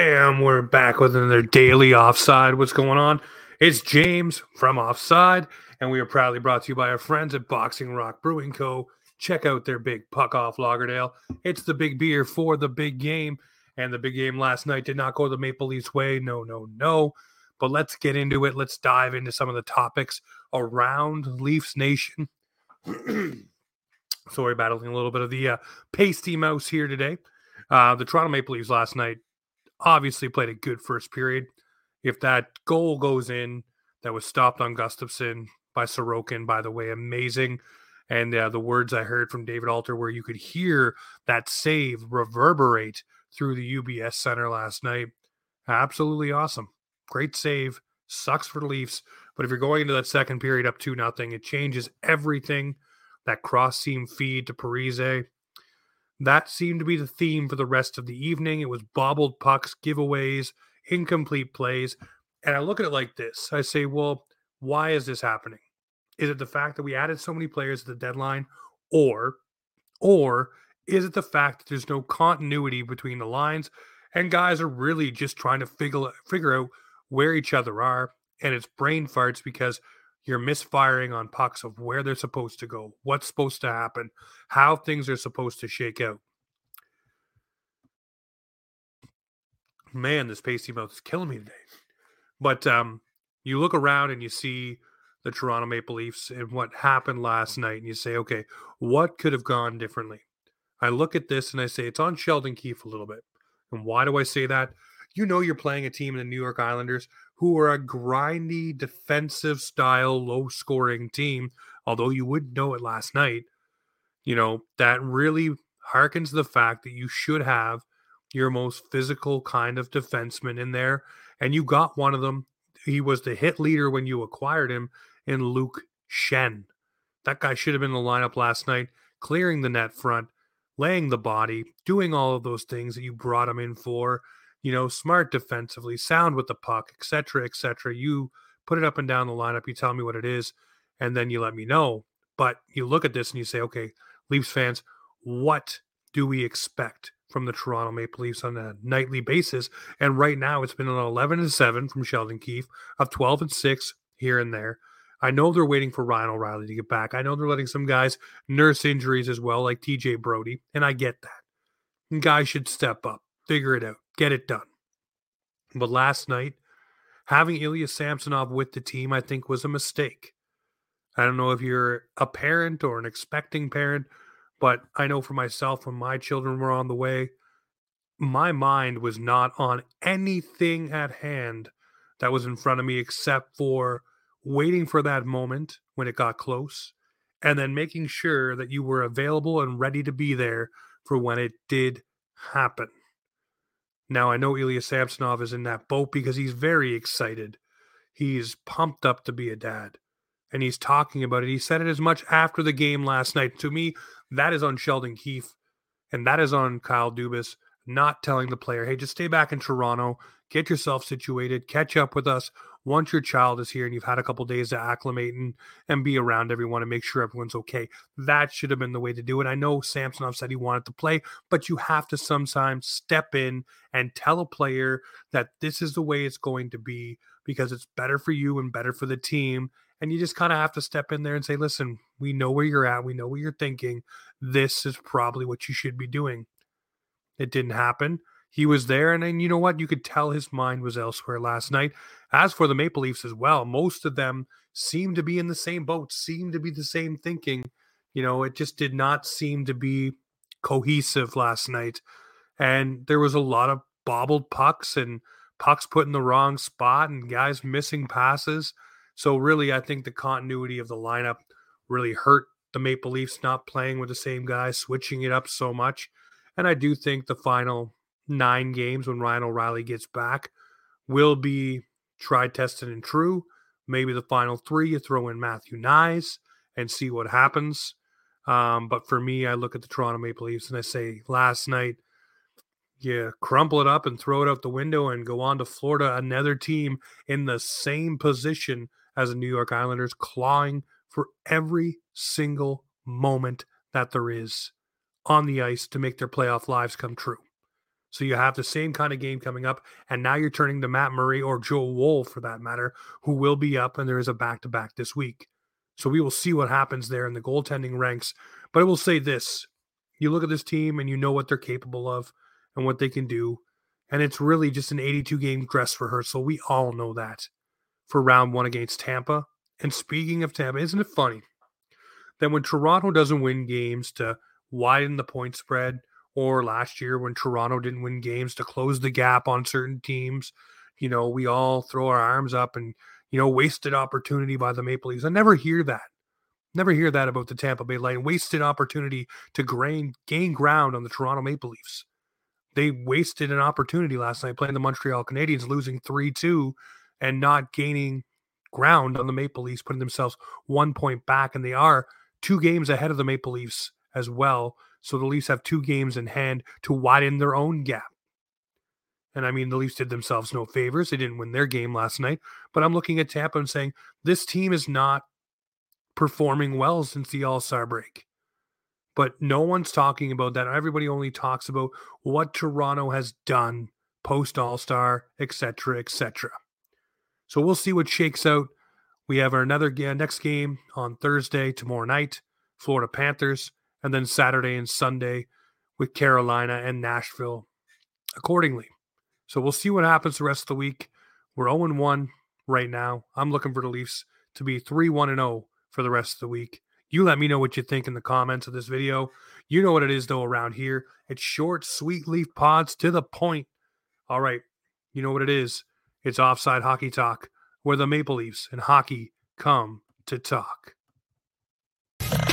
Bam! We're back with another daily offside. What's going on? It's James from Offside, and we are proudly brought to you by our friends at Boxing Rock Brewing Co. Check out their big puck off Lagerdale. It's the big beer for the big game, and the big game last night did not go the Maple Leafs way. No, no, no. But let's get into it. Let's dive into some of the topics around Leafs Nation. Sorry, battling a little bit of the uh, pasty mouse here today. Uh, the Toronto Maple Leafs last night obviously played a good first period. If that goal goes in, that was stopped on Gustafsson by Sorokin, by the way, amazing. And uh, the words I heard from David Alter, where you could hear that save reverberate through the UBS Center last night, absolutely awesome. Great save. Sucks for the Leafs, but if you're going into that second period up two nothing, it changes everything. That cross seam feed to Parise, that seemed to be the theme for the rest of the evening. It was bobbled pucks, giveaways, incomplete plays. And I look at it like this I say, well, why is this happening? Is it the fact that we added so many players at the deadline? Or, or is it the fact that there's no continuity between the lines and guys are really just trying to figure, figure out where each other are? And it's brain farts because you're misfiring on pucks of where they're supposed to go, what's supposed to happen, how things are supposed to shake out. Man, this pasty mouth is killing me today. But um, you look around and you see the Toronto Maple Leafs and what happened last night, and you say, okay, what could have gone differently? I look at this and I say, it's on Sheldon Keefe a little bit. And why do I say that? You know, you're playing a team in the New York Islanders who are a grindy defensive style, low scoring team. Although you wouldn't know it last night, you know, that really harkens the fact that you should have your most physical kind of defenseman in there. And you got one of them. He was the hit leader when you acquired him in Luke Schenn. That guy should have been in the lineup last night, clearing the net front, laying the body, doing all of those things that you brought him in for you know, smart defensively, sound with the puck, etc., etc. You put it up and down the lineup, you tell me what it is, and then you let me know. But you look at this and you say, okay, Leafs fans, what do we expect from the Toronto Maple Leafs on a nightly basis? And right now, it's been an 11 and 7 from Sheldon Keefe, of 12 and 6 here and there. I know they're waiting for Ryan O'Reilly to get back. I know they're letting some guys nurse injuries as well, like TJ Brodie, and I get that. Guys should step up, figure it out get it done. But last night, having Ilya Samsonov with the team, I think, was a mistake. I don't know if you're a parent or an expecting parent, but I know for myself, when my children were on the way, my mind was not on anything at hand that was in front of me except for waiting for that moment when it got close and then making sure that you were available and ready to be there for when it did happen. Now I know Ilya Samsonov is in that boat because he's very excited. He's pumped up to be a dad. And he's talking about it. He said it as much after the game last night. To me, that is on Sheldon Keefe and that is on Kyle Dubas not telling the player, hey, just stay back in Toronto, get yourself situated, catch up with us once your child is here and you've had a couple days to acclimate and, and be around everyone and make sure everyone's okay. That should have been the way to do it. I know Samsonov said he wanted to play, but you have to sometimes step in and tell a player that this is the way it's going to be because it's better for you and better for the team. And you just kind of have to step in there and say, listen, we know where you're at. We know what you're thinking. This is probably what you should be doing. It didn't happen he was there. And then you know what? You could tell his mind was elsewhere last night. As for the Maple Leafs as well, most of them seemed to be in the same boat, seemed to be the same thinking. You know, it just did not seem to be cohesive last night. And there was a lot of bobbled pucks and pucks put in the wrong spot and guys missing passes. So, really, I think the continuity of the lineup really hurt the Maple Leafs not playing with the same guys, switching it up so much. And I do think the final nine games when Ryan O'Reilly gets back will be tried, tested, and true. Maybe the final three, you throw in Matthew Knies and see what happens. Um, but for me, I look at the Toronto Maple Leafs and I say, last night, you crumple it up and throw it out the window and go on to Florida, another team in the same position as the New York Islanders, clawing for every single moment that there is on the ice to make their playoff lives come true. So you have the same kind of game coming up, and now you're turning to Matt Murray or Joe Woll for that matter, who will be up, and there is a back to back this week. So we will see what happens there in the goaltending ranks. But I will say this you look at this team and you know what they're capable of and what they can do. And it's really just an 82 game dress rehearsal. We all know that for round one against Tampa. And speaking of Tampa, isn't it funny that when Toronto doesn't win games to widen the point spread, or last year when Toronto didn't win games to close the gap on certain teams, you know, we all throw our arms up and, you know, wasted opportunity by the Maple Leafs. I never hear that. Never hear that about the Tampa Bay Lightning. Wasted opportunity to gain, gain ground on the Toronto Maple Leafs. They wasted an opportunity last night playing the Montreal Canadiens, losing 3 2 and not gaining ground on the Maple Leafs, putting themselves one point back. And they are two games ahead of the Maple Leafs as well. So the Leafs have two games in hand to widen their own gap. And I mean, the Leafs did themselves no favors. They didn't win their game last night. But I'm looking at Tampa and saying, this team is not performing well since the All Star break. But no one's talking about that. Everybody only talks about what Toronto has done post All Star, etc., etc. So we'll see what shakes out. We have our another uh, next game on Thursday tomorrow night, Florida Panthers and then Saturday and Sunday with Carolina and Nashville accordingly. So we'll see what happens the rest of the week. We're 0 1 right now. I'm looking for the Leafs to be 3 1 0 for the rest of the week. You let me know what you think in the comments of this video. You know what it is, though, around here. It's short, sweet leaf pods to the point. All right. You know what it is. It's offside hockey talk, where the Maple Leafs and hockey come to talk.